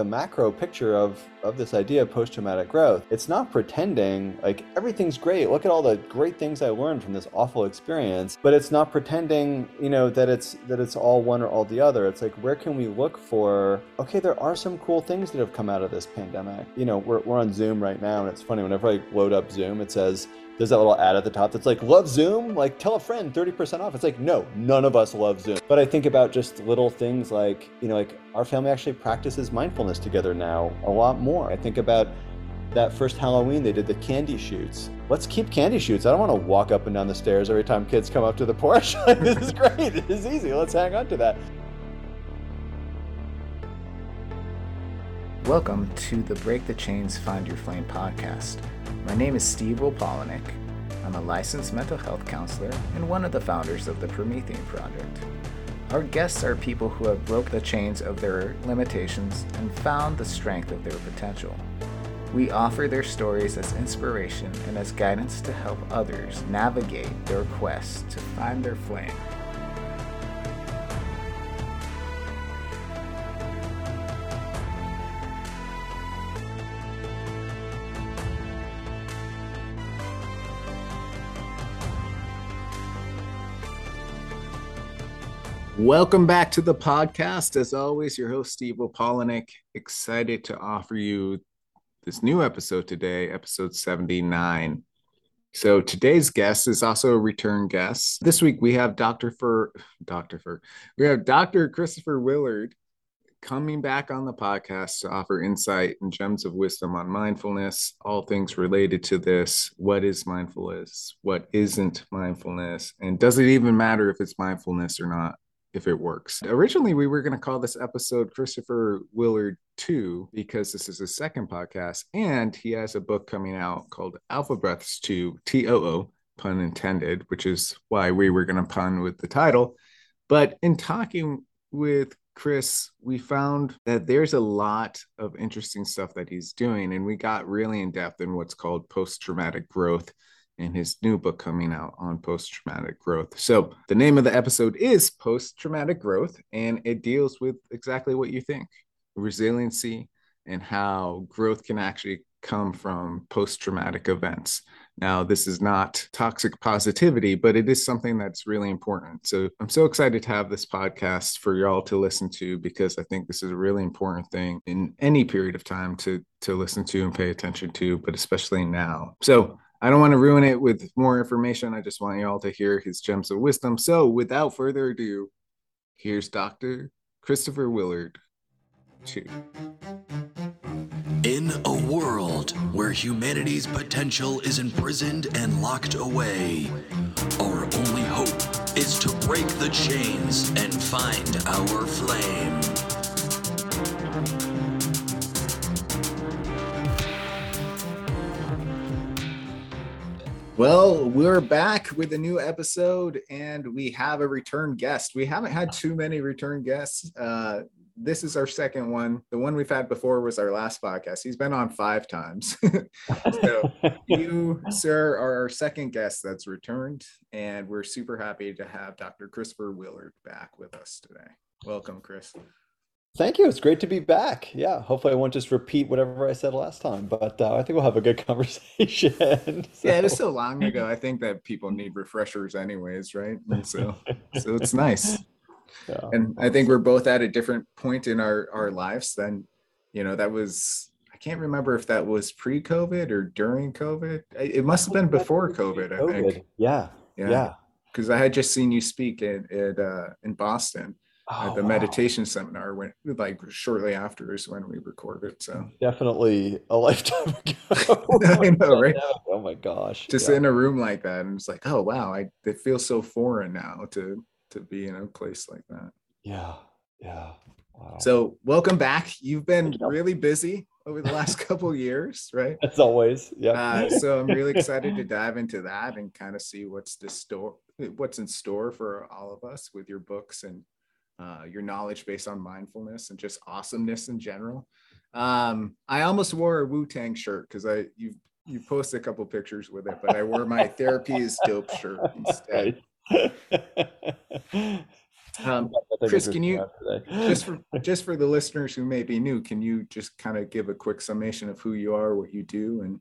the macro picture of of this idea of post-traumatic growth it's not pretending like everything's great look at all the great things i learned from this awful experience but it's not pretending you know that it's that it's all one or all the other. It's like where can we look for okay there are some cool things that have come out of this pandemic. You know we're, we're on zoom right now and it's funny whenever i load up zoom it says there's that little ad at the top that's like, love Zoom? Like, tell a friend 30% off. It's like, no, none of us love Zoom. But I think about just little things like, you know, like our family actually practices mindfulness together now a lot more. I think about that first Halloween, they did the candy chutes. Let's keep candy chutes. I don't want to walk up and down the stairs every time kids come up to the porch. this is great. This is easy. Let's hang on to that. Welcome to the Break the Chains Find Your Flame podcast. My name is Steve Wolpolnik. I'm a licensed mental health counselor and one of the founders of the Promethean Project. Our guests are people who have broke the chains of their limitations and found the strength of their potential. We offer their stories as inspiration and as guidance to help others navigate their quest to find their flame. Welcome back to the podcast. As always, your host, Steve Opolnik, excited to offer you this new episode today, episode 79. So today's guest is also a return guest. This week we have Dr. Fur, Dr. Fur, we have Dr. Christopher Willard coming back on the podcast to offer insight and gems of wisdom on mindfulness, all things related to this. What is mindfulness? What isn't mindfulness? And does it even matter if it's mindfulness or not? If it works. Originally, we were going to call this episode Christopher Willard 2 because this is his second podcast, and he has a book coming out called Alphabreaths 2, T O O, pun intended, which is why we were going to pun with the title. But in talking with Chris, we found that there's a lot of interesting stuff that he's doing, and we got really in depth in what's called post traumatic growth and his new book coming out on post traumatic growth. So, the name of the episode is Post Traumatic Growth, and it deals with exactly what you think resiliency and how growth can actually come from post traumatic events. Now, this is not toxic positivity, but it is something that's really important. So, I'm so excited to have this podcast for y'all to listen to because I think this is a really important thing in any period of time to to listen to and pay attention to, but especially now. So, I don't want to ruin it with more information. I just want you all to hear his gems of wisdom. So, without further ado, here's Dr. Christopher Willard. In a world where humanity's potential is imprisoned and locked away, our only hope is to break the chains and find our flame. Well, we're back with a new episode and we have a return guest. We haven't had too many return guests. Uh, this is our second one. The one we've had before was our last podcast. He's been on five times. so, you, sir, are our second guest that's returned. And we're super happy to have Dr. Christopher Willard back with us today. Welcome, Chris. Thank you. It's great to be back. Yeah. Hopefully, I won't just repeat whatever I said last time, but uh, I think we'll have a good conversation. so. Yeah, it was so long ago. I think that people need refreshers, anyways, right? And so, so it's nice. Yeah. And I think we're both at a different point in our our lives. Then, you know, that was I can't remember if that was pre-COVID or during COVID. It must have been before COVID. I think. Yeah. Yeah. Because I had just seen you speak at, at uh, in Boston oh, at the wow. meditation seminar when like shortly after is when we recorded so. Definitely a lifetime ago. I know right? Oh my gosh just yeah. in a room like that and it's like oh wow i it feels so foreign now to to be in a place like that. Yeah yeah wow. so welcome back. You've been really busy over the last couple years right? As always yeah. Uh, so i'm really excited to dive into that and kind of see what's the store what's in store for all of us with your books and uh, your knowledge based on mindfulness and just awesomeness in general. Um, I almost wore a Wu Tang shirt because I you you posted a couple pictures with it, but I wore my therapy is dope shirt instead. Um, Chris, can you just for just for the listeners who may be new, can you just kind of give a quick summation of who you are, what you do, and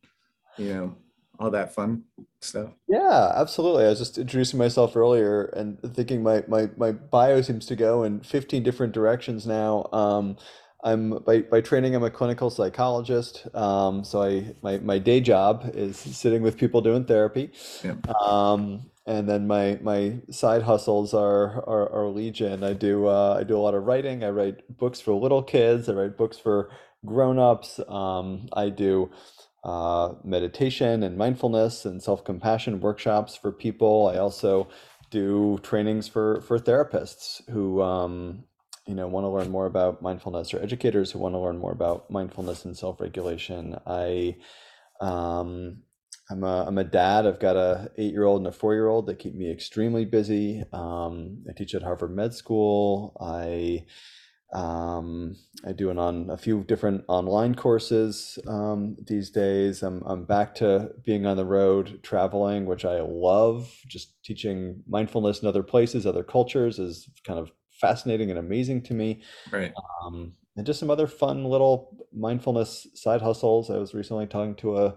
you know all that fun stuff? Yeah, absolutely. I was just introducing myself earlier and thinking my my my bio seems to go in 15 different directions now. Um, I'm by, by training I'm a clinical psychologist. Um, so I my, my day job is sitting with people doing therapy. Yeah. Um, and then my my side hustles are are, are legion. I do uh, I do a lot of writing. I write books for little kids. I write books for grown-ups. Um, I do uh, meditation and mindfulness and self-compassion workshops for people. I also do trainings for for therapists who um, you know want to learn more about mindfulness or educators who want to learn more about mindfulness and self-regulation. I um, I'm a, I'm a dad. I've got a eight year old and a four year old that keep me extremely busy. Um, I teach at Harvard Med School. I um, I do it on a few different online courses um, these days. I'm, I'm back to being on the road, traveling, which I love. Just teaching mindfulness in other places, other cultures is kind of fascinating and amazing to me. Right. Um, and just some other fun little mindfulness side hustles. I was recently talking to a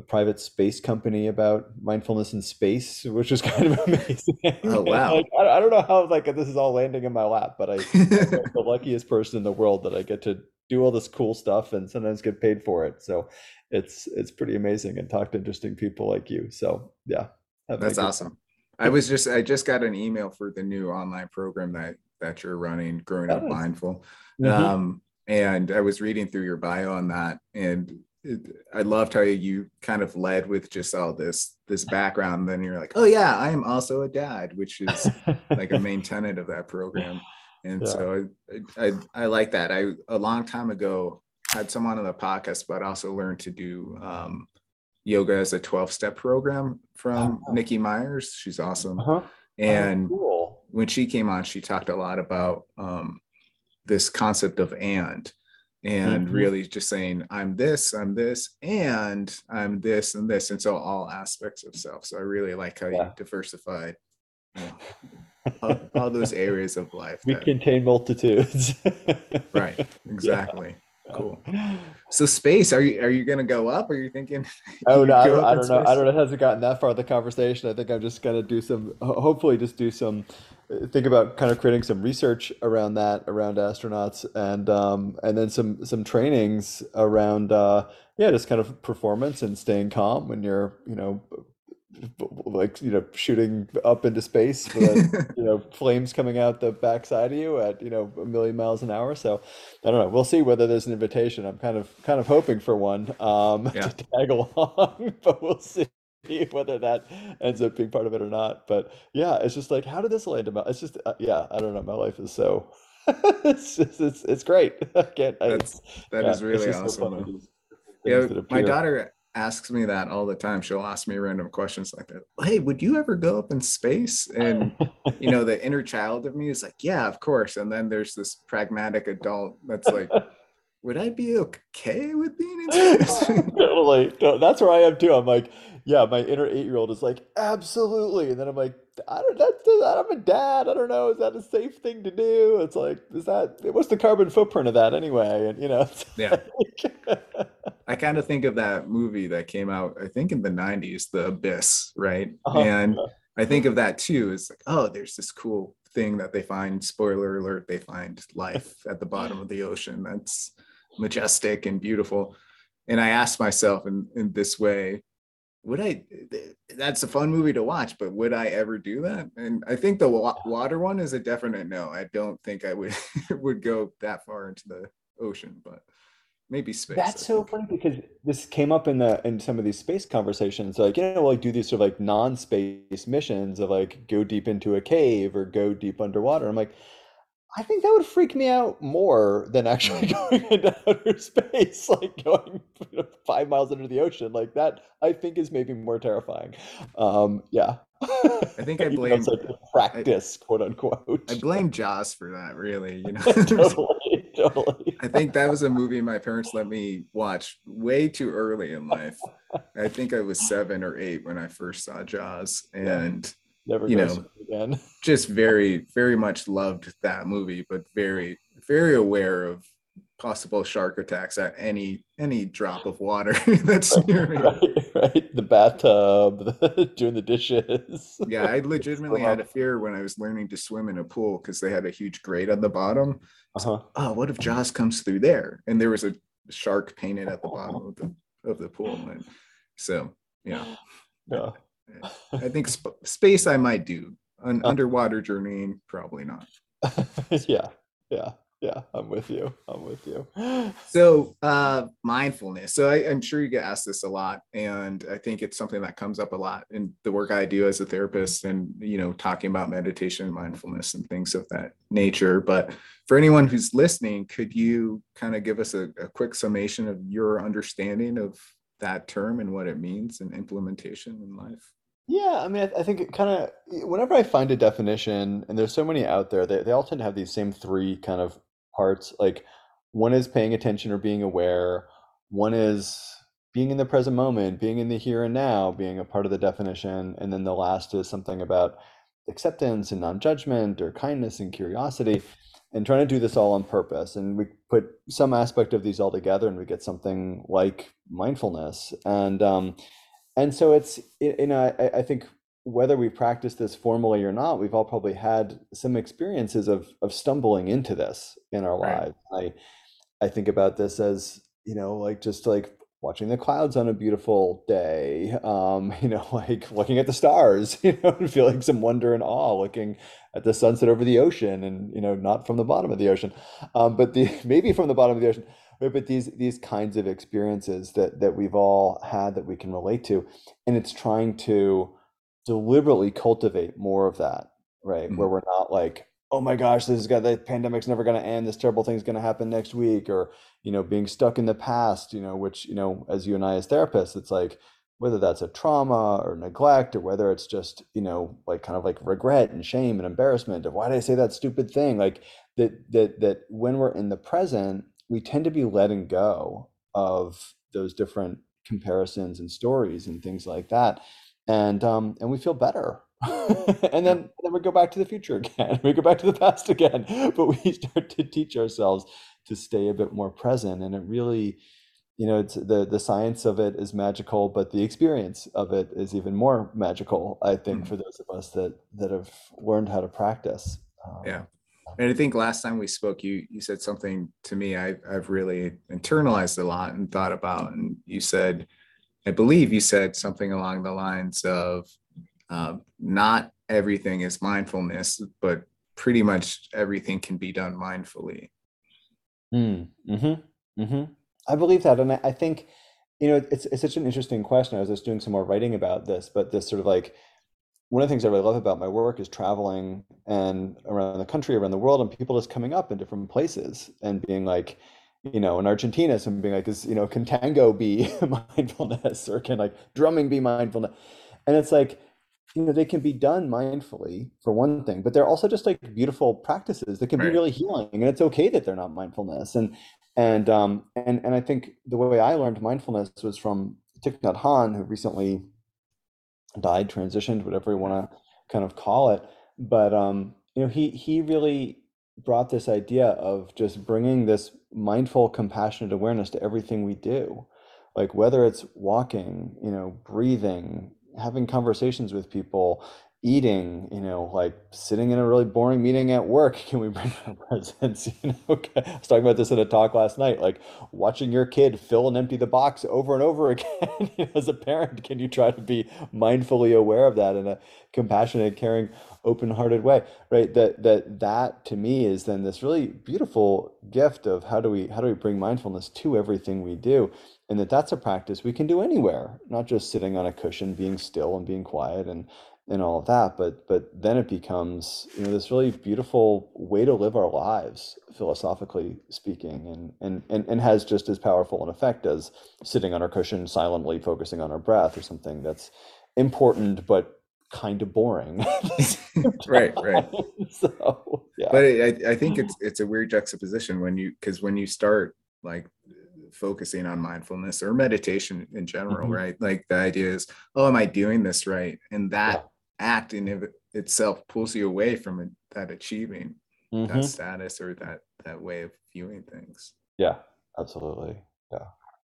a private space company about mindfulness in space, which is kind of amazing. Oh wow! like, I, I, don't know how like this is all landing in my lap, but I, I'm the luckiest person in the world that I get to do all this cool stuff and sometimes get paid for it. So it's it's pretty amazing and talk to interesting people like you. So yeah, that's awesome. I was just I just got an email for the new online program that that you're running, Growing Up Mindful. Mm-hmm. Um, and I was reading through your bio on that, and I loved how you kind of led with just all this this background. Then you're like, oh yeah, I am also a dad, which is like a main tenet of that program. And yeah. so I, I, I like that. I a long time ago had someone on the podcast, but also learned to do um, yoga as a 12 step program from oh. Nikki Myers. She's awesome. Uh-huh. Oh, and oh, cool. when she came on, she talked a lot about um, this concept of and and mm-hmm. really just saying i'm this i'm this and i'm this and this and so all aspects of self so i really like how yeah. you diversified you know, all, all, those areas of life we that, contain multitudes right exactly yeah. Cool. So space are you are you gonna go up? Are you thinking oh no I don't, I don't know. I don't know. It hasn't gotten that far the conversation. I think i'm just gonna do some hopefully just do some think about kind of creating some research around that around astronauts and um, and then some some trainings around uh, yeah just kind of performance and staying calm when you're you know like you know shooting up into space with you know flames coming out the backside of you at you know a million miles an hour so i don't know we'll see whether there's an invitation i'm kind of kind of hoping for one um yeah. to tag along but we'll see whether that ends up being part of it or not. But yeah, it's just like, how did this land about? It's just, uh, yeah, I don't know. My life is so, it's just, it's, it's great. I can't, That's, that yeah, is really awesome. yeah, my daughter asks me that all the time. She'll ask me random questions like that. Hey, would you ever go up in space? And you know, the inner child of me is like, yeah, of course. And then there's this pragmatic adult that's like, would I be okay with being in space? totally. That's where I am too. I'm like, yeah, my inner eight year old is like, absolutely. And then I'm like, I don't, that's, I'm a dad. I don't know. Is that a safe thing to do? It's like, is that, what's the carbon footprint of that anyway? And, you know, yeah. I kind of think of that movie that came out, I think in the 90s, The Abyss, right? Uh-huh. And I think of that too. It's like, oh, there's this cool thing that they find, spoiler alert, they find life at the bottom of the ocean. That's majestic and beautiful. And I asked myself in, in this way, would I? That's a fun movie to watch, but would I ever do that? And I think the water one is a definite no. I don't think I would would go that far into the ocean, but maybe space. That's so funny because this came up in the in some of these space conversations. Like, you know, like do these sort of like non-space missions of like go deep into a cave or go deep underwater. I'm like, I think that would freak me out more than actually mm. going into outer space, like going five miles under the ocean. Like that, I think is maybe more terrifying. Um, yeah. I think I blame like practice, I, quote unquote. I blame Jaws for that, really. You know, totally, totally. I think that was a movie my parents let me watch way too early in life. I think I was seven or eight when I first saw Jaws, and. Yeah Never you know, again. just very, very much loved that movie, but very, very aware of possible shark attacks at any any drop of water that's near me. Right, right. The bathtub, doing the dishes. Yeah, I legitimately had a fear when I was learning to swim in a pool because they had a huge grate on the bottom. Uh-huh. Oh, what if Jaws comes through there? And there was a shark painted at the bottom of the of the pool. And so, yeah, Yeah. I think sp- space I might do. An Uh. underwater journeying, probably not. yeah. Yeah. Yeah. I'm with you. I'm with you. So, uh, mindfulness. So, I, I'm sure you get asked this a lot, and I think it's something that comes up a lot in the work I do as a therapist, and you know, talking about meditation, and mindfulness, and things of that nature. But for anyone who's listening, could you kind of give us a, a quick summation of your understanding of that term and what it means and implementation in life? Yeah, I mean, I, I think it kind of, whenever I find a definition, and there's so many out there, they, they all tend to have these same three kind of parts. Like, one is paying attention or being aware, one is being in the present moment, being in the here and now, being a part of the definition, and then the last is something about acceptance and non-judgment or kindness and curiosity, and trying to do this all on purpose. And we put some aspect of these all together, and we get something like mindfulness. And um, and so it's you know I, I think whether we practice this formally or not, we've all probably had some experiences of of stumbling into this in our Right. lives. I I think about this as you know like just like watching the clouds on a beautiful day, um, you know, like looking at the stars, you know, and feeling some wonder and awe, looking at the sunset over the ocean, and you know, not from the bottom of the ocean, um, but the maybe from the bottom of the ocean, right? But these these kinds of experiences that that we've all had that we can relate to, and it's trying to deliberately cultivate more of that, right? Where Mhm. we're not like, oh my gosh, this is got the pandemic's never going to end. This terrible thing's going to happen next week, or you know, being stuck in the past, you know, which you know, as you and I as therapists, it's like whether that's a trauma or neglect, or whether it's just you know, like kind of like regret and shame and embarrassment of why did I say that stupid thing? Like that that that when we're in the present, we tend to be letting go of those different comparisons and stories and things like that and um and we feel better and then then we go back to the future again we go back to the past again but we start to teach ourselves to stay a bit more present and it really you know it's the the science of it is magical but the experience of it is even more magical i think Mhm. for those of us that that have learned how to practice um, Yeah. And I think last time we spoke, you you said something to me I, I've really internalized a lot and thought about. And you said, I believe you said something along the lines of um, not everything is mindfulness, but pretty much everything can be done mindfully. Mm, mm-hmm, mm-hmm. I believe that, and I, I think, you know, it's it's such an interesting question. I was just doing some more writing about this, but this sort of like one of the things I really love about my work is traveling and around the country, around the world, and people just coming up in different places and being like, you know, in Argentina, someone being like, is, you know, can tango be mindfulness or can like drumming be mindfulness? And it's like, you know, they can be done mindfully for one thing, but they're also just like beautiful practices that can be really healing. And it's okay that they're not mindfulness. And and um and and I think the way I learned mindfulness was from Thich Nhat Hanh, who recently died, transitioned, whatever you want to kind of call it. But um, you know, he he really brought this idea of just bringing this mindful, compassionate awareness to everything we do, like whether it's walking, you know, breathing, having conversations with people, eating, you know, like sitting in a really boring meeting at work. Can we bring our presence? You know, I was talking about this in a talk last night, like watching your kid fill and empty the box over and over again. As a parent, can you try to be mindfully aware of that in a compassionate, caring, open-hearted way, right? That that that to me is then this really beautiful gift of how do we how do we bring mindfulness to everything we do, and that that's a practice we can do anywhere, not just sitting on a cushion, being still and being quiet and and all of that, but but then it becomes you know this really beautiful way to live our lives, philosophically speaking, and and and, and has just as powerful an effect as sitting on our cushion silently focusing on our breath or something that's important but kind of boring. at the same Right, right. So yeah. But I, I think it's it's a weird juxtaposition when you because when you start like focusing on mindfulness or meditation in general, Mhm. right? Like the idea is, oh, am I doing this right? And that act in it itself pulls you away from it, that achieving Mhm. that status or that that way of viewing things. Yeah, absolutely. Yeah,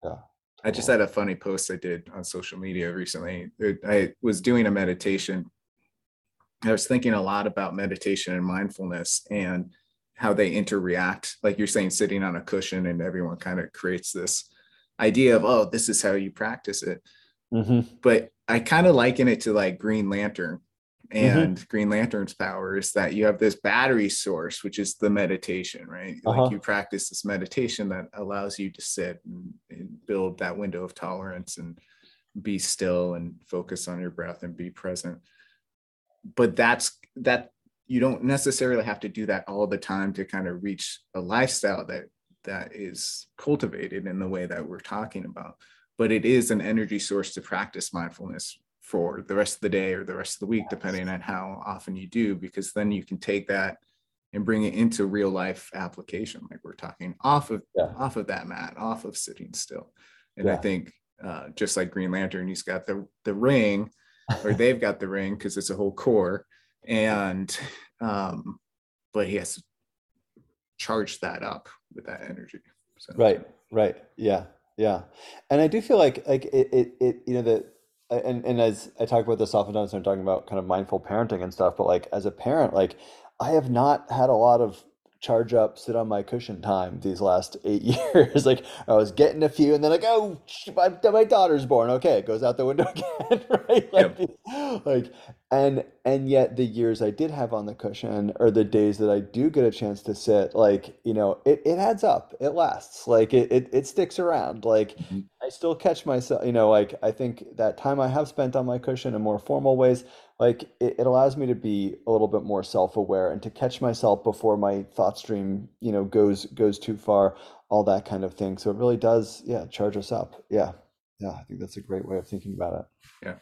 yeah. I just had a funny post I did on social media recently. I was doing a meditation. I was thinking a lot about meditation and mindfulness and how they interact. Like you're saying, sitting on a cushion, and everyone kind of creates this idea of, oh, this is how you practice it. Mhm. But I kind of liken it to like Green Lantern. And Green Lantern's power is that you have this battery source, which is the meditation, right? Uh-huh. Like you practice this meditation that allows you to sit and, and build that window of tolerance and be still and focus on your breath and be present. But that's that you don't necessarily have to do that all the time to kind of reach a lifestyle that that is cultivated in the way that we're talking about but it is an energy source to practice mindfulness for the rest of the day or the rest of the week, depending on how often you do, because then you can take that and bring it into real life application, like we're talking off of Yeah. off of that mat, off of sitting still. And I think uh, just like Green Lantern, he's got the the ring, or they've got the ring because it's a whole core, and um, but he has to charge that up with that energy. So Right, right. Yeah, yeah. And I do feel like like it it, it you know that and and as I talk about this oftentimes I'm talking about kind of mindful parenting and stuff, but like as a parent, like I have not had a lot of charge up, sit on my cushion time these last eight years. Like I was getting a few and then like, oh, my, my daughter's born. Okay, it goes out the window again, right? Like, like and and yet the years I did have on the cushion or the days that I do get a chance to sit, like, you know, it, it adds up. It lasts. Like it, it it sticks around. Like Mhm. I still catch myself, you know, like I think that time I have spent on my cushion in more formal ways, like it, it allows me to be a little bit more self-aware and to catch myself before my thought stream, you know, goes goes too far, all that kind of thing. So it really does, yeah, charge us up. Yeah. Yeah, I think that's a great way of thinking about it.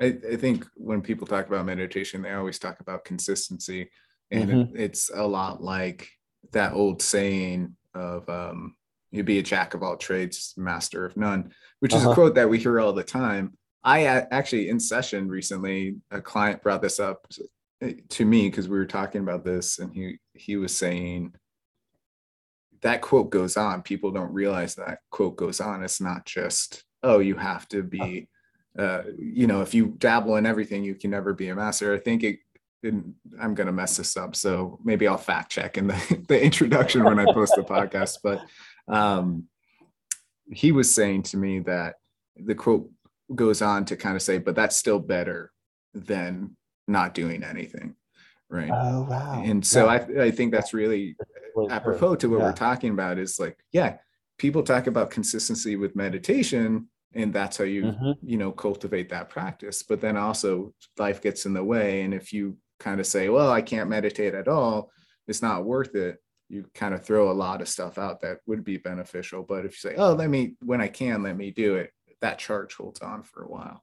I, I think when people talk about meditation, they always talk about consistency. And Mhm. it, it's a lot like that old saying of um, you be a jack of all trades, master of none, which is Uh-huh. a quote that we hear all the time. I actually, in session recently, a client brought this up uh, to me because we were talking about this, and he he was saying that quote goes on. People don't realize that quote goes on. It's not just, oh, you have to be, uh, you know, if you dabble in everything, you can never be a master. I think it, and I'm going to mess this up. So maybe I'll fact check in the, the introduction when I post the podcast. But um, he was saying to me that the quote goes on to kind of say, but that's still better than not doing anything. Right. Oh wow. and so Yeah, I, I think that's really apropos to what Yeah. we're talking about is like yeah people talk about consistency with meditation and that's how you Mhm. you know cultivate that practice but then also life gets in the way and if you kind of say well i can't meditate at all it's not worth it you kind of throw a lot of stuff out that would be beneficial but if you say oh let me when i can let me do it that charge holds on for a while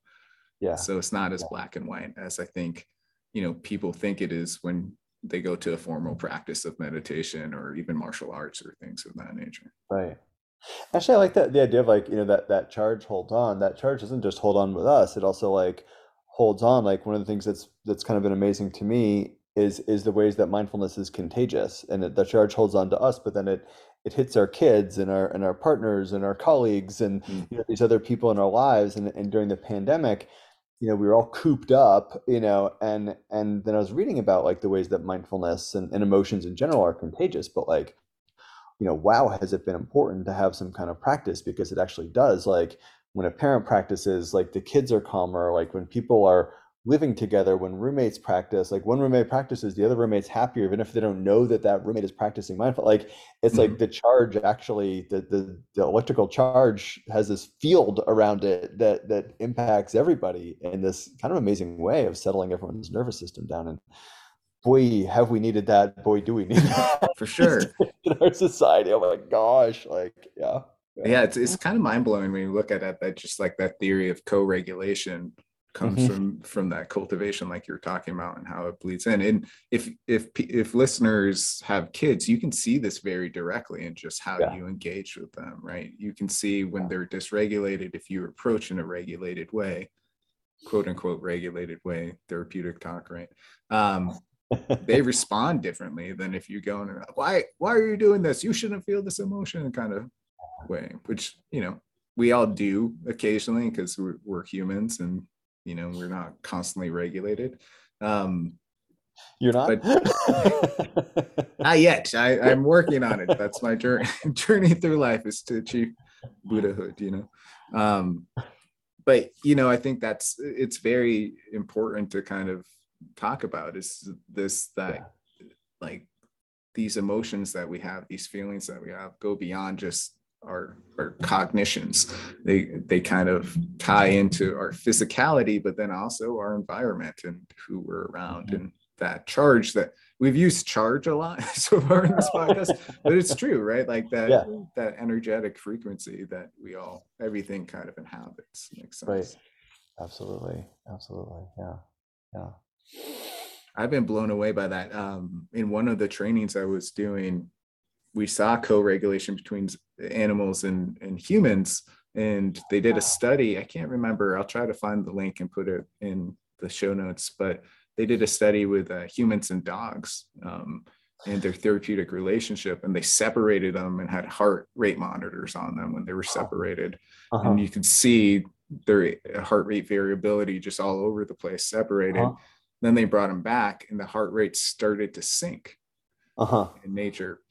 Yeah. so it's not as Yeah. black and white as i think you know people think it is when they go to a formal practice of meditation or even martial arts or things of that nature Right. Actually, I like that the idea of like, you know, that that charge holds on. That charge doesn't just hold on with us, it also like holds on. Like one of the things that's that's kind of been amazing to me is is the ways that mindfulness is contagious and it, the charge holds on to us, but then it it hits our kids and our and our partners and our colleagues and Mm. you know these other people in our lives and and during the pandemic you know we were all cooped up you know and and then i was reading about like the ways that mindfulness and, and emotions in general are contagious but like you know wow has it been important to have some kind of practice? Because it actually does like when a parent practices like the kids are calmer like when people are living together when roommates practice like one roommate practices the other roommate's happier even if they don't know that that roommate is practicing mindful like it's like mm-hmm. the charge actually the, the the electrical charge has this field around it that that impacts everybody in this kind of amazing way of settling everyone's nervous system down and boy have we needed that? Boy do we need that? For sure. In our society oh my gosh like yeah. Yeah it's, it's kind of mind-blowing when you look at it that just like that theory of co-regulation comes Mhm. from from that cultivation like you're talking about and how it bleeds in. And if if if listeners have kids you can see this very directly in just how Yeah. you engage with them right? You can see when they're dysregulated if you approach in a regulated way quote unquote regulated way, therapeutic talk, right? Um, they respond differently than if you go and why why are you doing this? You shouldn't feel this emotion kind of way, which you know we all do occasionally because we're, we're humans and you know we're not constantly regulated. Um, You're not. But, not yet. I, I'm working on it. That's my journey journey through life is to achieve Buddhahood. You know. Um, but you know, I think that's it's very important to kind of talk about is this that yeah. like these emotions that we have, these feelings that we have, go beyond just our our cognitions. They they kind of tie into our physicality, but then also our environment and who we're around mm-hmm. and that charge that we've used charge a lot so far in this podcast but it's true right like that yeah. that energetic frequency that we all everything kind of inhabits makes sense right absolutely absolutely yeah yeah i've been blown away by that um in one of the trainings i was doing we saw co-regulation between animals and and humans and they did a study i can't remember i'll try to find the link and put it in the show notes but they did a study with uh, humans and dogs um, and their therapeutic relationship, and they separated them and had heart rate monitors on them when they were separated, uh-huh. and you could see their heart rate variability just all over the place, separated. Uh-huh. Then they brought them back, and the heart rate started to sync uh-huh. in nature.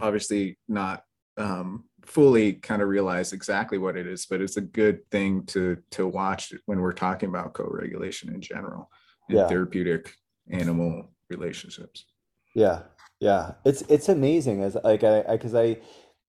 Obviously, not um, fully kind of realize exactly what it is, but it's a good thing to to watch when we're talking about co-regulation in general in yeah. therapeutic animal relationships. Yeah, yeah, it's it's amazing as like I because I, I,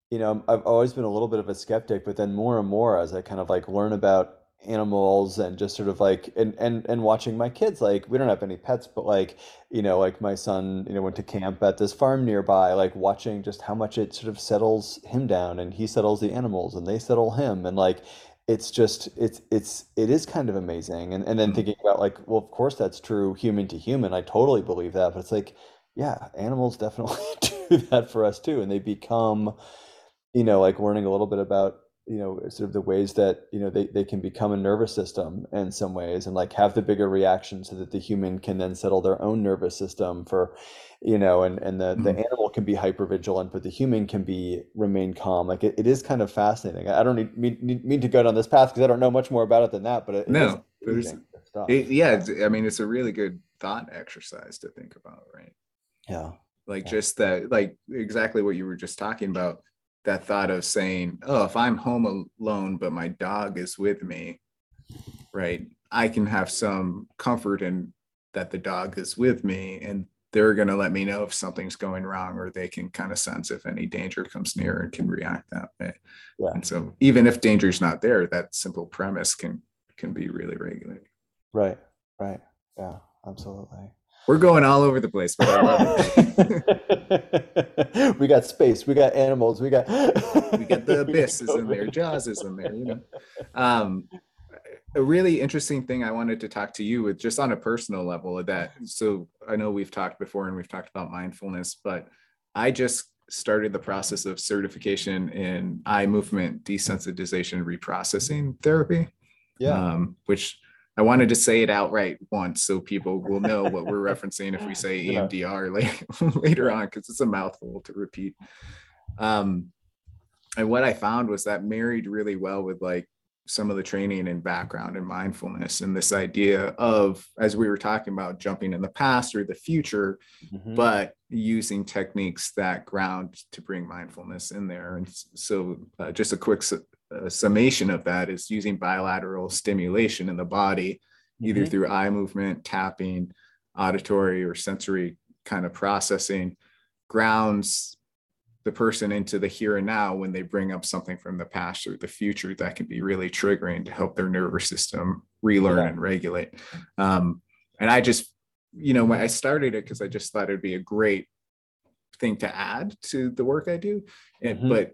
you know, I've always been a little bit of a skeptic, but then more and more as I kind of like learn about animals and just sort of like and and and watching my kids like we don't have any pets but like you know like my son you know went to camp at this farm nearby like watching just how much it sort of settles him down and he settles the animals and they settle him. And like it's just it's it's it is kind of amazing. And and then mm-hmm. thinking about like well of course that's true human to human. I totally believe that. But it's like yeah animals definitely do that for us too. And they become you know like learning a little bit about you know sort of the ways that you know they, they can become a nervous system in some ways and like have the bigger reaction so that the human can then settle their own nervous system for you know and and the, mm-hmm. the animal can be hyper vigilant but the human can be remain calm. Like it, it is kind of fascinating. I don't need, mean, mean to go down this path because i don't know much more about it than that but it, no there's it, yeah i mean it's a really good thought exercise to think about right? Yeah. Like yeah. just that like exactly what you were just talking about that thought of saying, oh, if I'm home alone, but my dog is with me, right? I can have some comfort in that the dog is with me and they're going to let me know if something's going wrong or they can kind of sense if any danger comes near and can react that way. Yeah. And so even if danger's not there, that simple premise can can be really regulating. Right. Right. Yeah, absolutely. We're going all over the place, but I love it. we got space, we got animals, we got we got the abyss is in there, Jaws is in there, you know. Um, a really interesting thing I wanted to talk to you with just on a personal level of that. So I know we've talked before and we've talked about mindfulness, but I just started the process of certification in eye movement desensitization reprocessing therapy. Yeah. Um, which I wanted to say it outright once so people will know what we're referencing if we say EMDR later, later on, because it's a mouthful to repeat. Um, and what I found was that married really well with like some of the training and background and mindfulness and this idea of, as we were talking about, jumping in the past or the future, mm-hmm. but using techniques that ground to bring mindfulness in there. And so, uh, just a quick a summation of that is using bilateral stimulation in the body, either mm-hmm. through eye movement, tapping, auditory or sensory kind of processing, grounds the person into the here and now when they bring up something from the past or the future that can be really triggering to help their nervous system relearn yeah. and regulate. Um, and I just, you know, when I started it because I just thought it'd be a great thing to add to the work I do. And, mm-hmm. But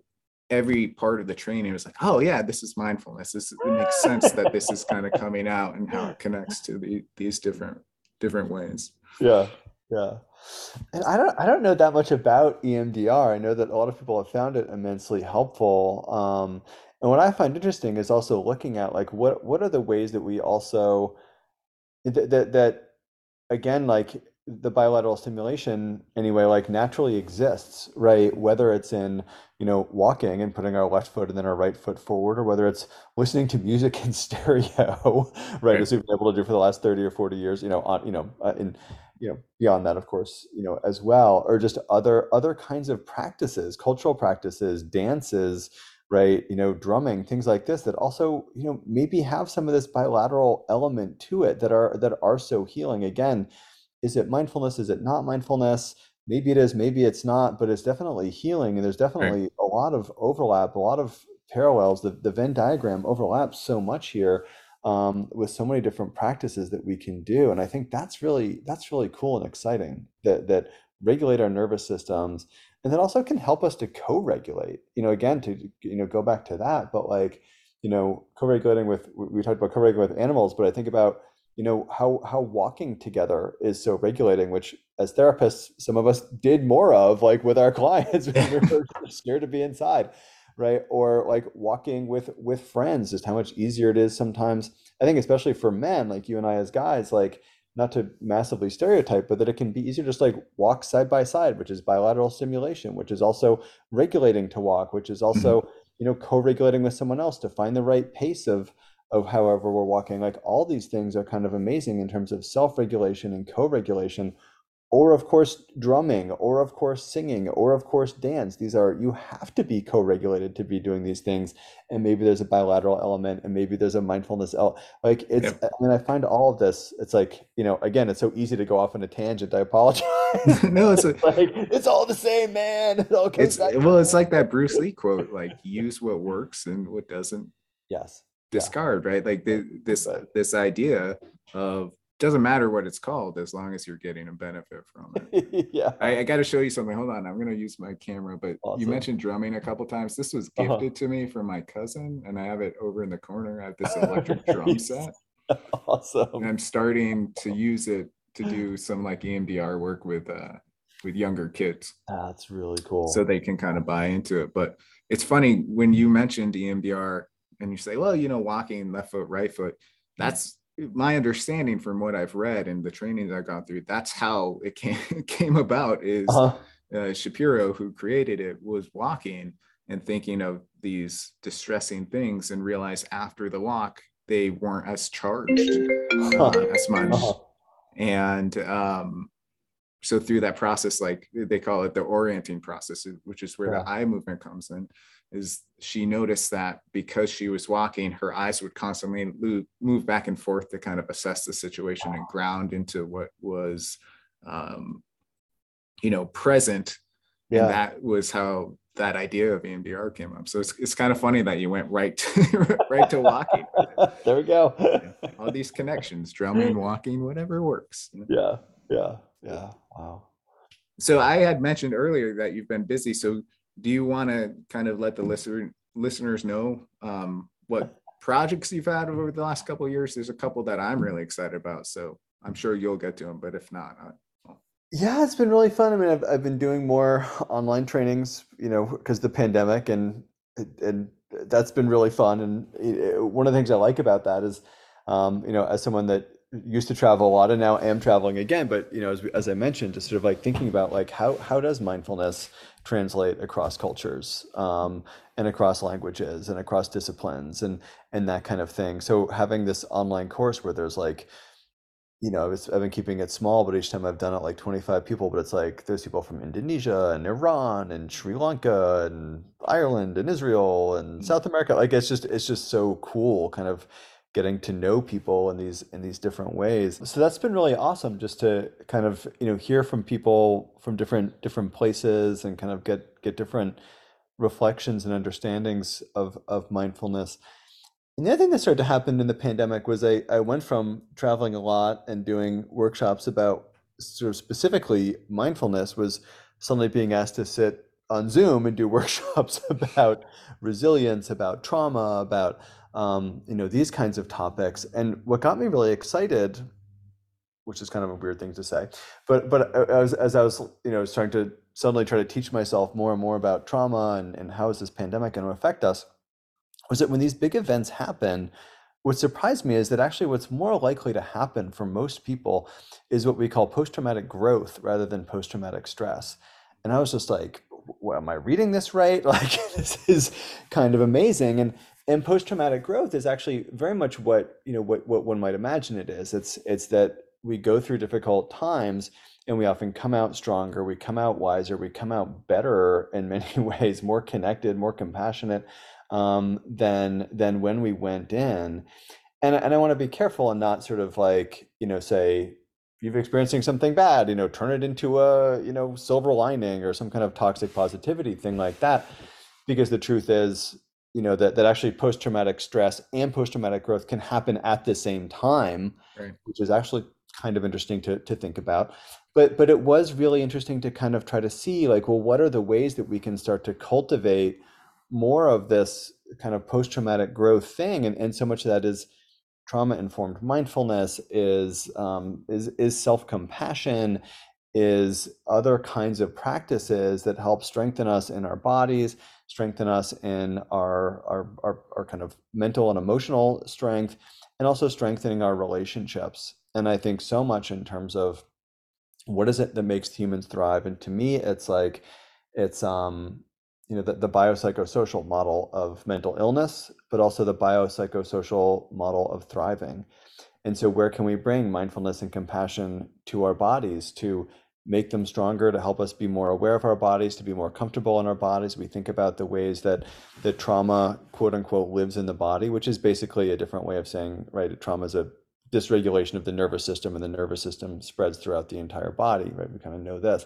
every part of the training was like, oh yeah, this is mindfulness. This it makes sense that this is kind of coming out and how it connects to the, these different different ways. Yeah, yeah. And I don't I don't know that much about EMDR. I know that a lot of people have found it immensely helpful. Um, and what I find interesting is also looking at like what what are the ways that we also that that, that again like the bilateral stimulation anyway like naturally exists right? Whether it's in you know walking and putting our left foot and then our right foot forward or whether it's listening to music in stereo right, right. as we've been able to do for the last 30 or 40 years you know on you know uh, in you know beyond that of course you know as well or just other other kinds of practices cultural practices dances right? You know drumming things like this that also you know maybe have some of this bilateral element to it that are that are so healing. Again is it mindfulness? Is it not mindfulness? Maybe it is maybe it's not but it's definitely healing and there's definitely right. a lot of overlap a lot of parallels. The, the venn diagram overlaps so much here um, with so many different practices that we can do and i think that's really that's really cool and exciting that that regulate our nervous systems and that also can help us to co-regulate. You know again to you know go back to that but like you know co-regulating with we talked about co-regulating with animals but i think about you know how how walking together is so regulating which as therapists some of us did more of like with our clients we were scared to be inside right or like walking with with friends just how much easier it is sometimes i think especially for men like you and i as guys like not to massively stereotype, but that it can be easier just like walk side by side, which is bilateral stimulation, which is also regulating to walk, which is also, mm-hmm. you know, co-regulating with someone else to find the right pace of of however we're walking. Like all these things are kind of amazing in terms of self-regulation and co-regulation or of course drumming or of course singing or of course dance these are you have to be co-regulated to be doing these things and maybe there's a bilateral element and maybe there's a mindfulness element like it's yep. i mean i find all of this it's like you know again it's so easy to go off on a tangent i apologize no it's, a, like it's all the same man it it's well it's like that bruce lee quote like use what works and what doesn't yes discard yeah. right like the, this right. this idea of doesn't matter what it's called as long as you're getting a benefit from it. yeah. I, I got to show you something. Hold on. I'm going to use my camera, but awesome. you mentioned drumming a couple times. This was uh-huh. gifted uh-huh. to me from my cousin, and I have it over in the corner. I have this electric drum set. Awesome. And I'm starting to use it to do some like EMDR work with uh with younger kids. That's really cool. So they can kind of buy into it. But it's funny when you mentioned EMDR and you say, well, you know, walking left foot, right foot, that's my understanding from what I've read and the trainings I've gone through, that's how it came came about. Is uh-huh. uh, Shapiro, who created it, was walking and thinking of these distressing things, and realized after the walk they weren't as charged uh, as much, uh-huh. and um, so through that process, like they call it the orienting process, which is where yeah. the eye movement comes in is she noticed that because she was walking, her eyes would constantly move back and forth to kind of assess the situation and ground into what was, um, you know, present. Yeah. And that was how that idea of EMDR came up. So it's, it's kind of funny that you went right to, right to walking. there we go. All these connections, drumming, walking, whatever works. Yeah. Yeah. Yeah. Wow. So I had mentioned earlier that you've been busy. So do you want to kind of let the listener listeners know um, what projects you've had over the last couple years? There's a couple that I'm really excited about, so I'm sure you'll get to them. But if not, I, yeah, it's been really fun. I mean, I've I've been doing more online trainings, you know, because the pandemic and and that's been really fun. And it, one of the things I like about that is, um, you know, as someone that used to travel a lot and now am traveling again but you know as, as i mentioned just sort of like thinking about like how how does mindfulness translate across cultures um, and across languages and across disciplines and and that kind of thing so having this online course where there's like you know i've been keeping it small but each time i've done it like 25 people but it's like there's people from indonesia and iran and sri lanka and ireland and israel and mm. south america like it's just it's just so cool kind of getting to know people in these in these different ways. So that's been really awesome just to kind of you know hear from people from different different places and kind of get get different reflections and understandings of of mindfulness. And the other thing that started to happen in the pandemic was I, I went from traveling a lot and doing workshops about sort of specifically mindfulness was suddenly being asked to sit on Zoom and do workshops about resilience, about trauma, about um, you know these kinds of topics. And what got me really excited which is kind of a weird thing to say. But but as as I was you know trying to suddenly try to teach myself more and more about trauma and, and how is this pandemic going to affect us, was that when these big events happen, what surprised me is that actually what's more likely to happen for most people is what we call post-traumatic growth rather than post-traumatic stress. And I was just like, well, am I reading this right? Like this is kind of amazing. And and post-traumatic growth is actually very much what you know what, what one might imagine it is. It's it's that we go through difficult times and we often come out stronger, we come out wiser, we come out better in many ways, more connected, more compassionate um, than than when we went in. And and I want to be careful and not sort of like you know say you're experiencing something bad, you know, turn it into a you know silver lining or some kind of toxic positivity thing like that, because the truth is you know that that actually post traumatic stress and post traumatic growth can happen at the same time, right. which is actually kind of interesting to to think about. But but it was really interesting to kind of try to see like well what are the ways that we can start to cultivate more of this kind of post-traumatic growth thing and, and so much of that is trauma informed mindfulness is um, is is self-compassion is other kinds of practices that help strengthen us in our bodies strengthen us in our, our our, our kind of mental and emotional strength and also strengthening our relationships. And i think so much in terms of what is it that makes humans thrive. And to me it's like it's um you know the, the biopsychosocial model of mental illness but also the biopsychosocial model of thriving. And so where can we bring mindfulness and compassion to our bodies to make them stronger to help us be more aware of our bodies to be more comfortable in our bodies. We think about the ways that the trauma quote unquote lives in the body which is basically a different way of saying right trauma is a dysregulation of the nervous system and the nervous system spreads throughout the entire body right? We kind of know this.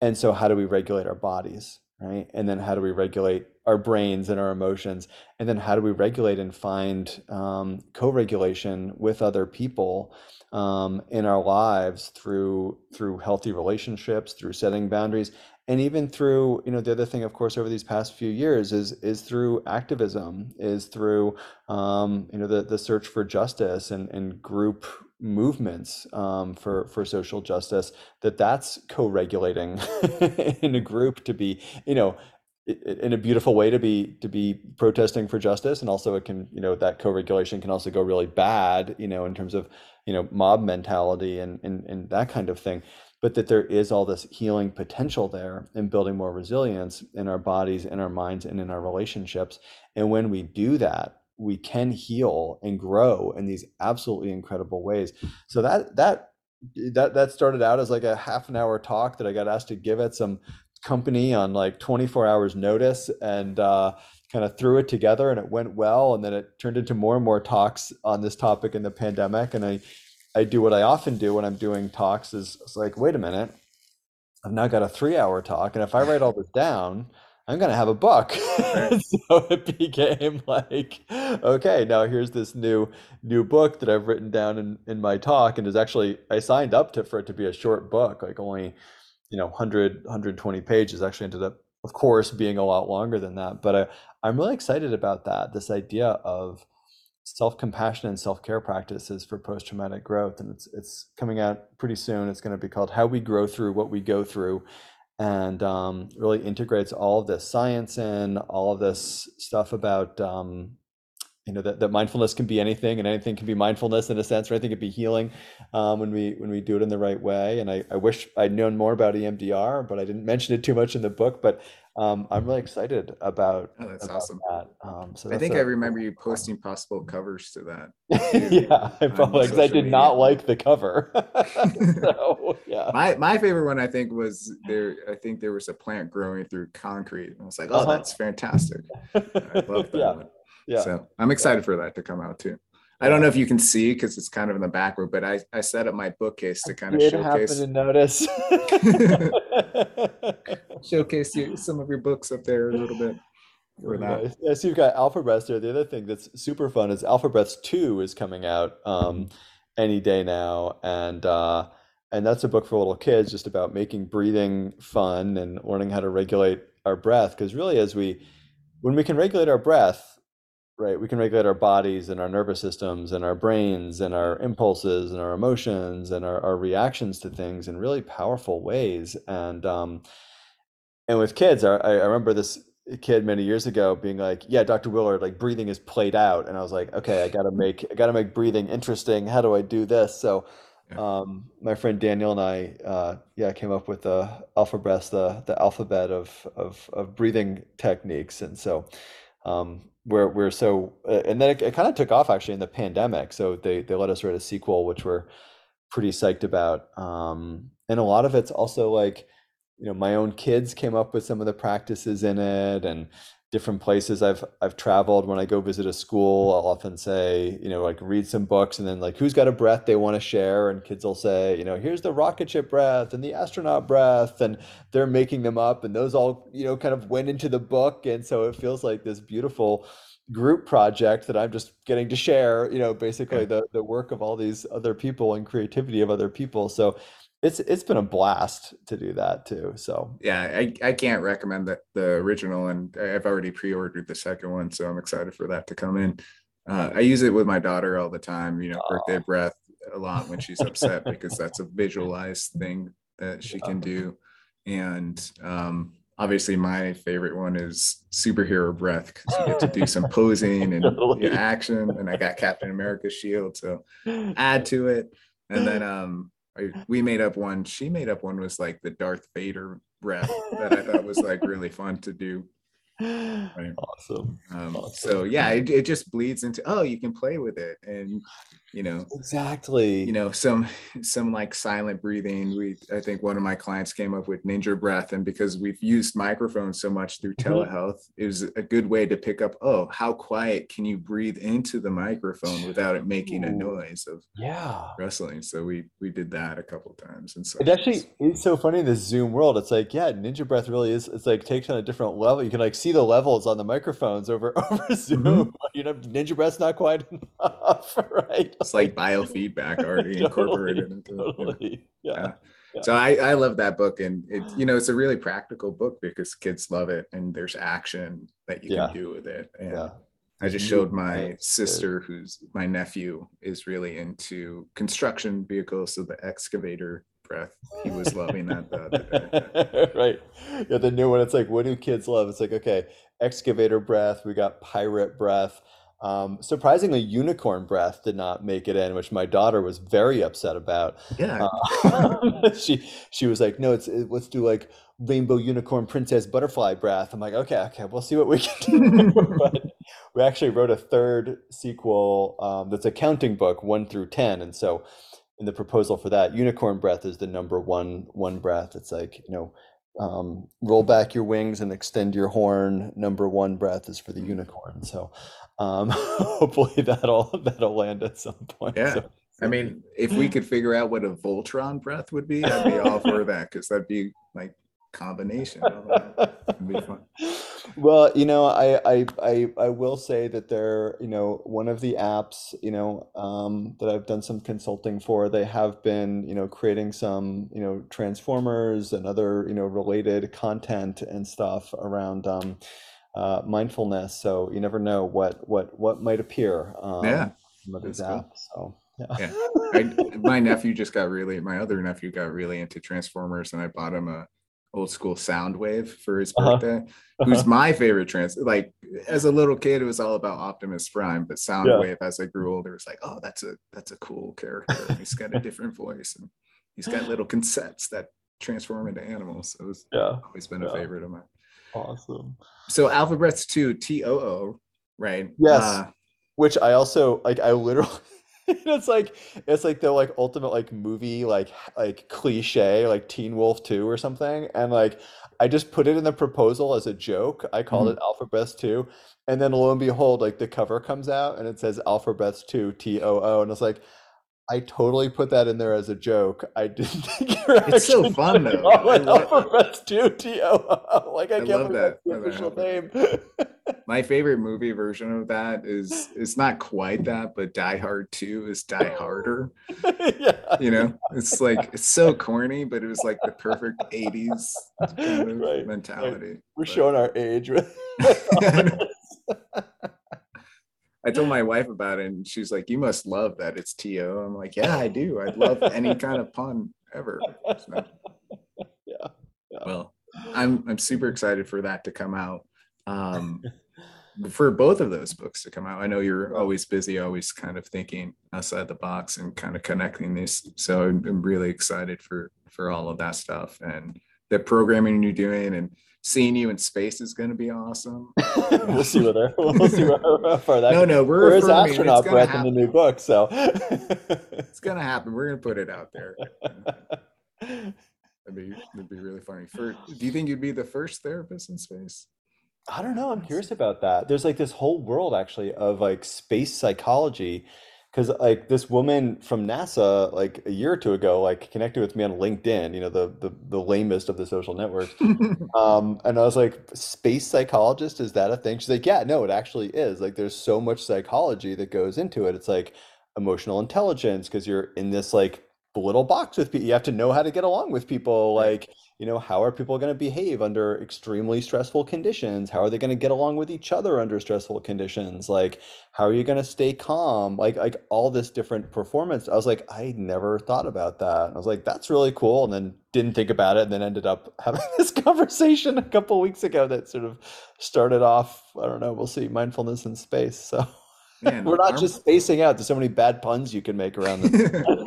And so how do we regulate our bodies right? And then how do we regulate our brains and our emotions? And then how do we regulate and find um, co-regulation with other people um, in our lives through through healthy relationships through setting boundaries and even through you know the other thing of course over these past few years is is through activism is through um, you know the the search for justice and and group movements um, for for social justice that that's co-regulating in a group to be you know in a beautiful way to be to be protesting for justice. And also it can you know that co-regulation can also go really bad you know in terms of you know mob mentality and and, and that kind of thing. But that there is all this healing potential there in building more resilience in our bodies in our minds and in our relationships. And when we do that we can heal and grow in these absolutely incredible ways. So that that that that started out as like a half an hour talk that I got asked to give at some company on like 24 hours notice and uh, kind of threw it together and it went well and then it turned into more and more talks on this topic in the pandemic and I I do what I often do when I'm doing talks is it's like wait a minute I've now got a three hour talk and if I write all this down I'm gonna have a book. so it became like, okay, now here's this new new book that I've written down in, in my talk, and is actually I signed up to for it to be a short book, like only, you know, 100 120 pages. Actually ended up, of course, being a lot longer than that. But I, I'm really excited about that. This idea of self compassion and self care practices for post traumatic growth, and it's it's coming out pretty soon. It's going to be called How We Grow Through What We Go Through and um, really integrates all of this science in all of this stuff about um, you know that, that mindfulness can be anything and anything can be mindfulness in a sense or anything can be healing um, when we when we do it in the right way and I, I wish i'd known more about emdr but i didn't mention it too much in the book but um, I'm really excited about. Oh, that's about awesome. That. Um, so I think a, I remember you posting possible covers to that. yeah, I probably because I did media. not like the cover. so yeah, my my favorite one I think was there. I think there was a plant growing through concrete. And i was like, oh, uh-huh. that's fantastic. I love that yeah. one. Yeah. So I'm excited for that to come out too. I don't know if you can see because it's kind of in the background, but I, I set up my bookcase to kind of showcase. Happen to notice. showcase you, some of your books up there a little bit. For that. Yeah, so you've got Alphabreaths there. The other thing that's super fun is Alphabreaths 2 is coming out um, any day now. And uh, and that's a book for little kids just about making breathing fun and learning how to regulate our breath. Because really, as we when we can regulate our breath, right? We can regulate our bodies and our nervous systems and our brains and our impulses and our emotions and our, our reactions to things in really powerful ways. And um and with kids I, I remember this kid many years ago being like yeah dr willard like breathing is played out. And i was like okay i gotta make i gotta make breathing interesting. How do i do this? So um, my friend Daniel and I, uh, yeah, came up with the Alphabreaths, the the alphabet of of, of breathing techniques, and so um, we're we're so, uh, and then it, it kind of took off actually in the pandemic. So they they let us write a sequel, which we're pretty psyched about, um, and a lot of it's also like, you know, my own kids came up with some of the practices in it, and different places I've I've traveled. When I go visit a school, I'll often say, you know, like read some books and then like who's got a breath they want to share, and kids will say, you know, here's the rocket ship breath and the astronaut breath, and they're making them up, and those all you know kind of went into the book, and so it feels like this beautiful group project that I'm just getting to share, you know, basically the the work of all these other people and creativity of other people. So it's it's been a blast to do that too. So yeah, I, I can't recommend the, the original, and I've already pre-ordered the second one, so I'm excited for that to come in. Uh, I use it with my daughter all the time. You know, birthday breath a lot when she's upset because that's a visualized thing that she can do, and um, obviously my favorite one is superhero breath because you get to do some posing and totally. action, and I got Captain America's shield, so add to it, and then um Uh-huh. we made up one. She made up one was like the Darth Vader breath that I thought was like really fun to do. Right. Awesome. Um, awesome. So yeah, it, it just bleeds into oh, you can play with it, and you know exactly you know some some like silent breathing we i think one of my clients came up with ninja breath and because we've used microphones so much through mm-hmm. telehealth it was a good way to pick up oh how quiet can you breathe into the microphone without it making a noise of yeah wrestling so we we did that a couple times and so it actually it's so funny in the zoom world it's like yeah ninja breath really is it's like takes on a different level you can like see the levels on the microphones over over zoom mm-hmm. you know ninja breath's not quite enough right it's like biofeedback already totally, incorporated into totally. yeah. yeah. yeah. So I, I love that book and it you know it's a really practical book because kids love it and there's action that you yeah. can do with it. And yeah. I just showed my sister who's my nephew is really into construction vehicles, so the excavator breath. He was loving that right. Yeah, the new one. It's like, what do kids love? It's like, okay, excavator breath. We got pirate breath. Um, surprisingly, unicorn breath did not make it in, which my daughter was very upset about. Yeah, uh, she she was like, "No, it's it, let's do like rainbow unicorn princess butterfly breath." I'm like, "Okay, okay, we'll see what we can do." but we actually wrote a third sequel um, that's a counting book, one through ten, and so in the proposal for that, unicorn breath is the number one one breath. It's like you know um, roll back your wings and extend your horn. Number one breath is for the unicorn. So um, hopefully that'll that'll land at some point. Yeah. So, I mean, if we could figure out what a Voltron breath would be, I'd be all for that because that'd be like combination. It'd be fun. Well, you know, I, I I I will say that they're, you know, one of the apps, you know, um, that I've done some consulting for, they have been, you know, creating some, you know, transformers and other, you know, related content and stuff around um, uh, mindfulness. So you never know what what what might appear. Um, yeah, these apps. So yeah, yeah. I, my nephew just got really. My other nephew got really into Transformers, and I bought him a old school Soundwave for his uh-huh. birthday. Uh-huh. Who's my favorite trans? Like as a little kid, it was all about Optimus Prime, but Soundwave, yeah. as I grew older, was like, oh, that's a that's a cool character. he's got a different voice, and he's got little concepts that transform into animals. So it's yeah. always been a favorite of mine. Awesome. So Alphabreaths 2, T O O, right? Yes. Uh, Which I also like I literally it's like it's like the like ultimate like movie like like cliche like Teen Wolf 2 or something. And like I just put it in the proposal as a joke. I called mm-hmm. it Alphabreaths 2. And then lo and behold, like the cover comes out and it says Alphabreaths 2 T O O. And it's like I totally put that in there as a joke. I didn't think you're It's so fun though. Oh, I love Alphabreaths Too. Like I, I can't believe that. that's the official name. My favorite movie version of that is it's not quite that, but Die Hard 2 is Die Harder. yeah. You know, it's like it's so corny, but it was like the perfect 80s kind of right. mentality. Right. We're but, showing our age with I told my wife about it, and she's like, "You must love that it's to." I'm like, "Yeah, I do. I love any kind of pun ever." So, yeah. yeah. Well, I'm I'm super excited for that to come out. Um, for both of those books to come out. I know you're always busy, always kind of thinking outside the box and kind of connecting these. So I'm, I'm really excited for for all of that stuff and the programming you're doing and seeing you in space is going to be awesome. we'll see whether we'll see how far that. No, no, we're Where's astronaut breath happen. in the new book, so it's going to happen. We're going to put it out there. That'd be that'd be really funny. For do you think you'd be the first therapist in space? I don't know. I'm curious about that. There's like this whole world actually of like space psychology. Cause like this woman from NASA, like a year or two ago, like connected with me on LinkedIn, you know, the the, the lamest of the social networks. um, and I was like, space psychologist, is that a thing? She's like, yeah, no, it actually is. Like there's so much psychology that goes into it. It's like emotional intelligence, because you're in this like little box with people. You have to know how to get along with people. Like you know, how are people going to behave under extremely stressful conditions? How are they going to get along with each other under stressful conditions? Like, how are you going to stay calm? Like, like all this different performance. I was like, I never thought about that. I was like, that's really cool. And then didn't think about it, and then ended up having this conversation a couple weeks ago that sort of started off. I don't know. We'll see. Mindfulness in space. So. Man, we're not just spacing out. There's so many bad puns you can make around this.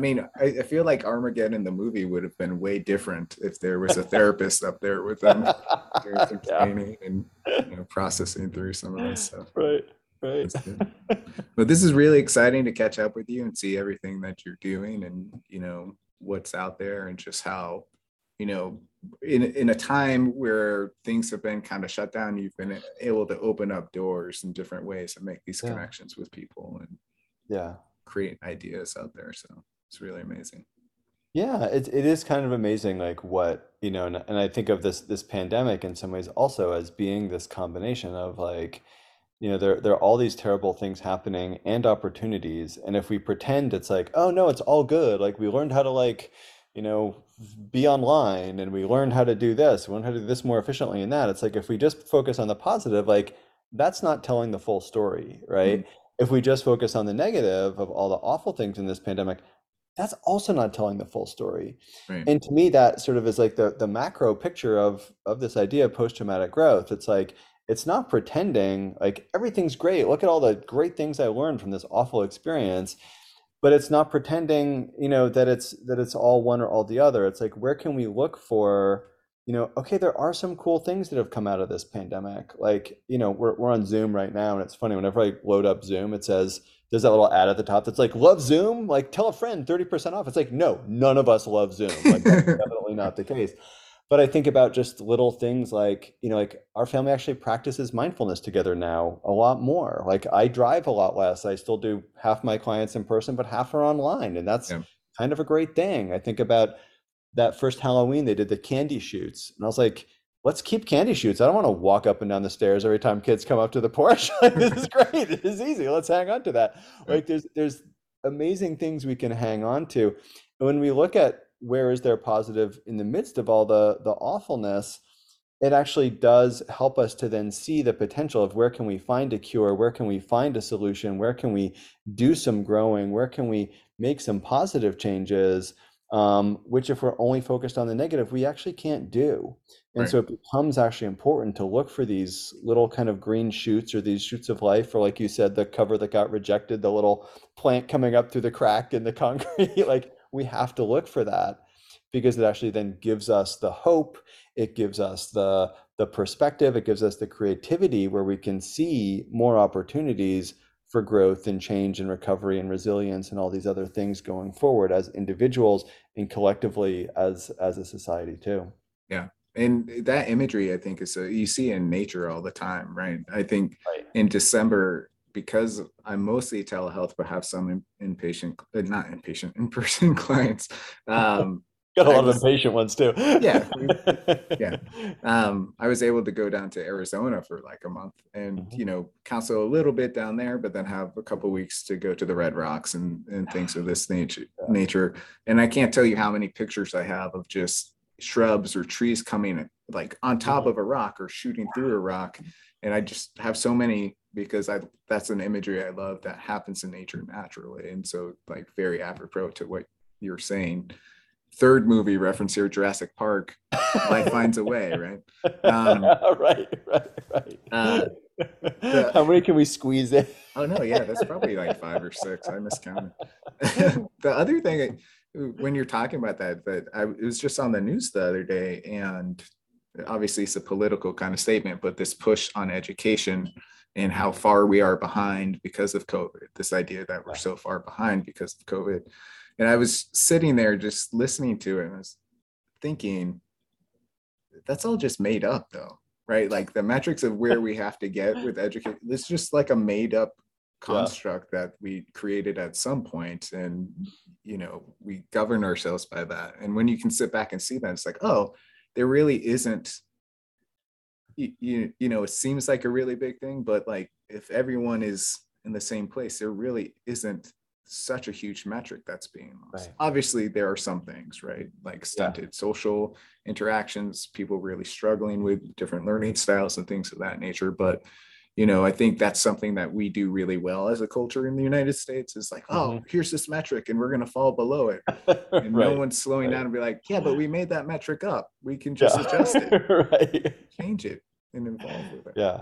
I mean, I, I, feel like Armageddon the movie would have been way different if there was a therapist up there with them explaining yeah. and you know, processing through some of this stuff. Right. Right. but this is really exciting to catch up with you and see everything that you're doing and you know what's out there and just how you know in in a time where things have been kind of shut down you've been able to open up doors in different ways and make these yeah. connections with people and yeah create ideas out there so it's really amazing. Yeah, it, it is kind of amazing, like what, you know, and, and I think of this this pandemic in some ways also as being this combination of like, you know, there there are all these terrible things happening and opportunities. And if we pretend it's like, oh no, it's all good, like we learned how to like, you know, be online and we learned how to do this, we learned how to do this more efficiently and that. It's like if we just focus on the positive, like that's not telling the full story, right? Mm-hmm. If we just focus on the negative of all the awful things in this pandemic, that's also not telling the full story. Right. And to me, that sort of is like the the macro picture of of this idea of post traumatic growth. It's like it's not pretending like everything's great. Look at all the great things I learned from this awful experience. But it's not pretending, you know, that it's that it's all one or all the other. It's like where can we look for, you know, okay, there are some cool things that have come out of this pandemic. Like, you know, we're we're on Zoom right now, and it's funny whenever I load up Zoom, it says there's that little ad at the top that's like love zoom? Like tell a friend 30% off. It's like no none of us love zoom. Like that's definitely not the case. But i think about just little things like you know like our family actually practices mindfulness together now a lot more. Like i drive a lot less. I still do half my clients in person but half are online and that's yeah. kind of a great thing. I think about that first halloween they did the candy chutes and i was like let's keep candy chutes. I don't want to walk up and down the stairs every time kids come up to the porch. this is great. This is easy. Let's hang on to that. Like there's there's amazing things we can hang on to. And when we look at where is there positive in the midst of all the the awfulness, it actually does help us to then see the potential of where can we find a cure, where can we find a solution, where can we do some growing, where can we make some positive changes um, which if we're only focused on the negative, we actually can't do. And right. so it becomes actually important to look for these little kind of green shoots or these shoots of life, or like you said, the cover that got rejected, the little plant coming up through the crack in the concrete. like we have to look for that because it actually then gives us the hope, it gives us the the perspective, it gives us the creativity where we can see more opportunities for growth and change and recovery and resilience and all these other things going forward as individuals and collectively as as a society too yeah and that imagery i think is a, you see in nature all the time right i think right. in december because i'm mostly telehealth but have some in, inpatient uh, not inpatient in-person clients um Got a lot was, of impatient ones too. yeah, yeah. Um, I was able to go down to Arizona for like a month, and mm-hmm. you know, counsel a little bit down there, but then have a couple weeks to go to the Red Rocks and and things of this nature. Nature, and I can't tell you how many pictures I have of just shrubs or trees coming like on top Mhm. of a rock or shooting through a rock and i just have so many because i that's an imagery i love that happens in nature naturally and so like very apropos to what you're saying third movie reference here jurassic park life finds a way right Um, right, right, right. uh, How many can we squeeze in? Oh no, yeah, that's probably like five or six. I miscounted. the other thing, I- when you're talking about that, but I it was just on the news the other day, and obviously it's a political kind of statement, but this push on education and how far we are behind because of COVID. This idea that we're so far behind because of COVID, and I was sitting there just listening to it, and I was thinking, that's all just made up, though right? Like the metrics of where we have to get with education, it's just like a made up construct that we created at some point and you know we govern ourselves by that. And when you can sit back and see that it's like oh there really isn't you, you, you know it seems like a really big thing but like if everyone is in the same place there really isn't such a huge metric that's being lost. Right. obviously there are some things right? Like stunted social interactions people really struggling with different learning styles and things of that nature but you know i think that's something that we do really well as a culture in the united states is like oh here's this metric and we're going to fall below it and no one's slowing right. down and be like yeah but we made that metric up we can just yeah. adjust it right. change it and evolve with it Yeah.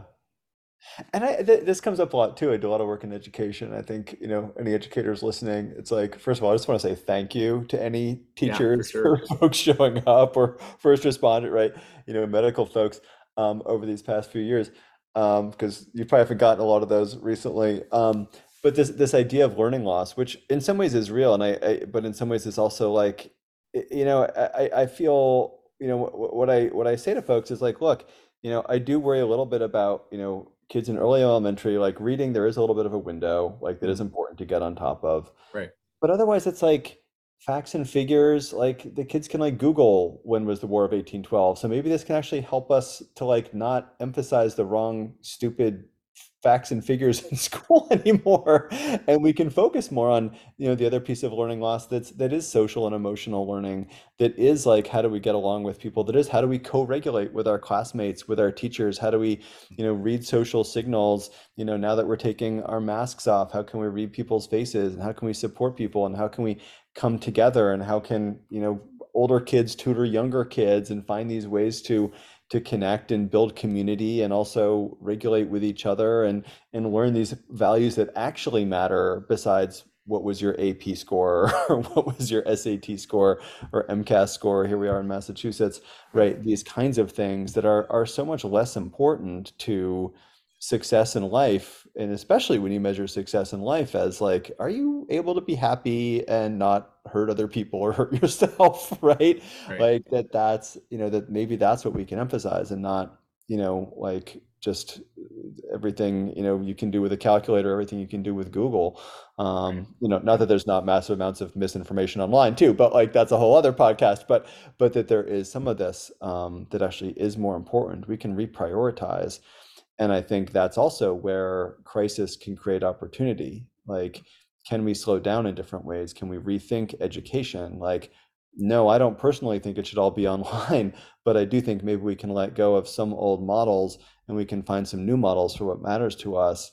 And I, th this comes up a lot too. I do a lot of work in education. I think, you know, any educators listening, it's like, first of all, I just want to say thank you to any Yeah, for teachers sure. or folks showing up or first responder, right? You know, medical folks um, over these past few years, um, because you probably haven't gotten a lot of those recently. Um, but this this idea of learning loss, which in some ways is real, and I, I but in some ways it's also like, you know, I, I- I feel, you know, what I what I say to folks is like, look, you know, I do worry a little bit about, you know, kids in early elementary, like reading, there is a little bit of a window, like that is important to get on top of. Right. But otherwise, it's like facts and figures, like the kids can like Google when was the War of 1812. So maybe this can actually help us to like not emphasize the wrong, stupid facts and figures in school anymore. And we can focus more on you know the other piece of learning loss that's that is social and emotional learning that is like how do we get along with people? That is how do we co-regulate with our classmates with our teachers? How do we you know read social signals? You know now that we're taking our masks off how can we read people's faces? And how can we support people? And how can we come together? And how can you know older kids tutor younger kids and find these ways to to connect and build community and also regulate with each other and and learn these values that actually matter besides what was your AP score or what was your SAT score or MCAS score. Here we are in Massachusetts right? These kinds of things that are are so much less important to success in life and especially when you measure success in life as like are you able to be happy and not hurt other people or hurt yourself right? Right. like that that's you know that maybe that's what we can emphasize and not you know like just everything you know you can do with a calculator everything you can do with google. Um you know not that there's not massive amounts of misinformation online too but like that's a whole other podcast but but that there is some of this um that actually is more important. We can reprioritize and i think that's also where crisis can create opportunity like can we slow down in different ways can we rethink education like no, I don't personally think it should all be online, but I do think maybe we can let go of some old models and we can find some new models for what matters to us,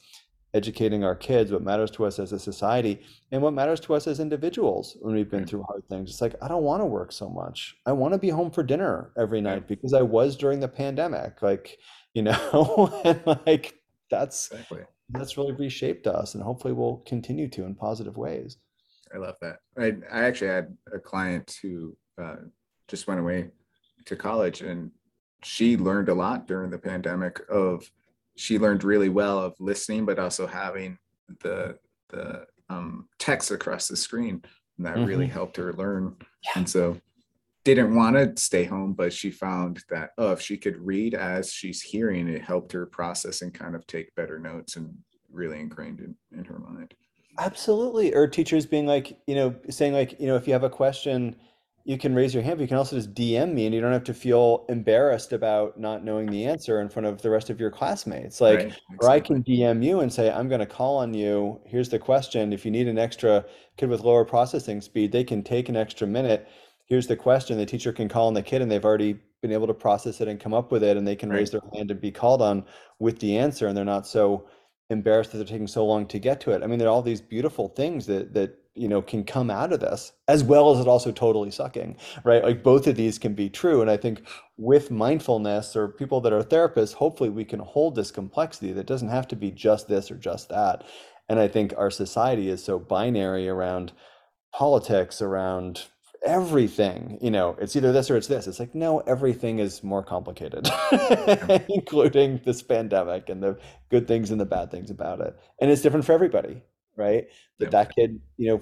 educating our kids, what matters to us as a society, and what matters to us as individuals when we've been hmm. through hard things. It's like, I don't want to work so much. I want to be home for dinner every night because I was during the pandemic. Like, you know, and like that's exactly that's really reshaped us and hopefully we'll continue to in positive ways. I love that. I, I actually had a client who uh, just went away to college and she learned a lot during the pandemic of she learned really well of listening, but also having the the um, text across the screen. And that really Mhm. helped her learn. yeah. And so didn't want to stay home, but she found that oh, if she could read as she's hearing, it helped her process and kind of take better notes and really ingrained in, in her mind. Absolutely. Or teachers being like, you know, saying like, you know, if you have a question, you can raise your hand, but you can also just DM me and you don't have to feel embarrassed about not knowing the answer in front of the rest of your classmates. Like, Right, or I can DM you and say, I'm going to call on you. Here's the question. If you need an extra kid with lower processing speed, they can take an extra minute here's the question the teacher can call on the kid and they've already been able to process it and come up with it and they can Right. raise their hand and be called on with the answer and they're not so embarrassed that they're taking so long to get to it. I mean there are all these beautiful things that that you know can come out of this as well as it also totally sucking right? Like both of these can be true and i think with mindfulness or people that are therapists hopefully we can hold this complexity that doesn't have to be just this or just that. And i think our society is so binary around politics around everything you know it's either this or it's this. It's like no everything is more complicated including this pandemic and the good things and the bad things about it. And it's different for everybody right? That that kid you know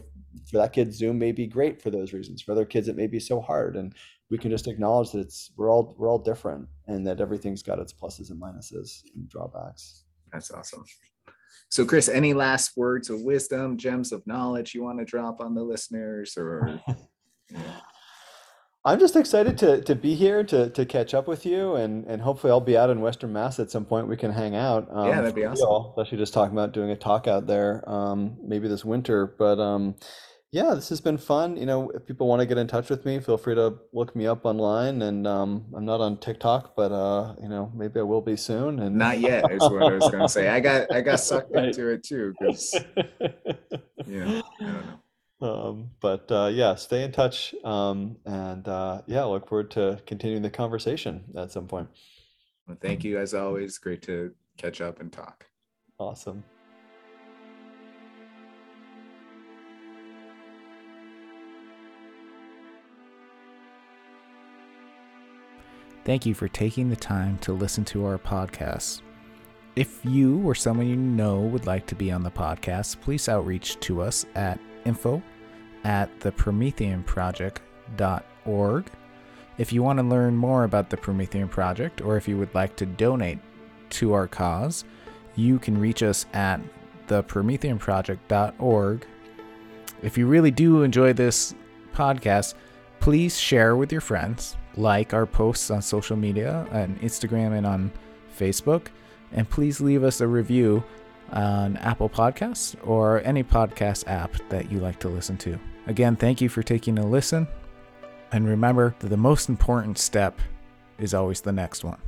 for that kid zoom may be great for those reasons. For other kids it may be so hard. And we can just acknowledge that it's we're all we're all different and that everything's got its pluses and minuses and drawbacks. That's awesome. So, Chris, any last words of wisdom, gems of knowledge you want to drop on the listeners, or I'm just excited to to be here to to catch up with you and and hopefully I'll be out in Western Mass at some point. We can hang out. Um, Yeah, that'd be awesome. real. Especially just talking about doing a talk out there, um, maybe this winter. But um, yeah, this has been fun. You know, if people want to get in touch with me, feel free to look me up online. And um, I'm not on TikTok, but uh, you know, maybe I will be soon. And not yet is what I was going to say. I got I got sucked Right. into it too because yeah, know. Um, but uh, yeah, stay in touch. Um, and uh, yeah, look forward to continuing the conversation at some point. Well, thank you as always. Great to catch up and talk. Awesome. Thank you for taking the time to listen to our podcast. If you or someone you know would like to be on the podcast, please outreach to us at info at the Project.org. If you want to learn more about the Promethean Project or if you would like to donate to our cause, you can reach us at the Project.org. If you really do enjoy this podcast, please share with your friends, like our posts on social media, on Instagram and on Facebook, and please leave us a review on Apple Podcasts or any podcast app that you like to listen to. Again, thank you for taking a listen, and remember that the most important step is always the next one.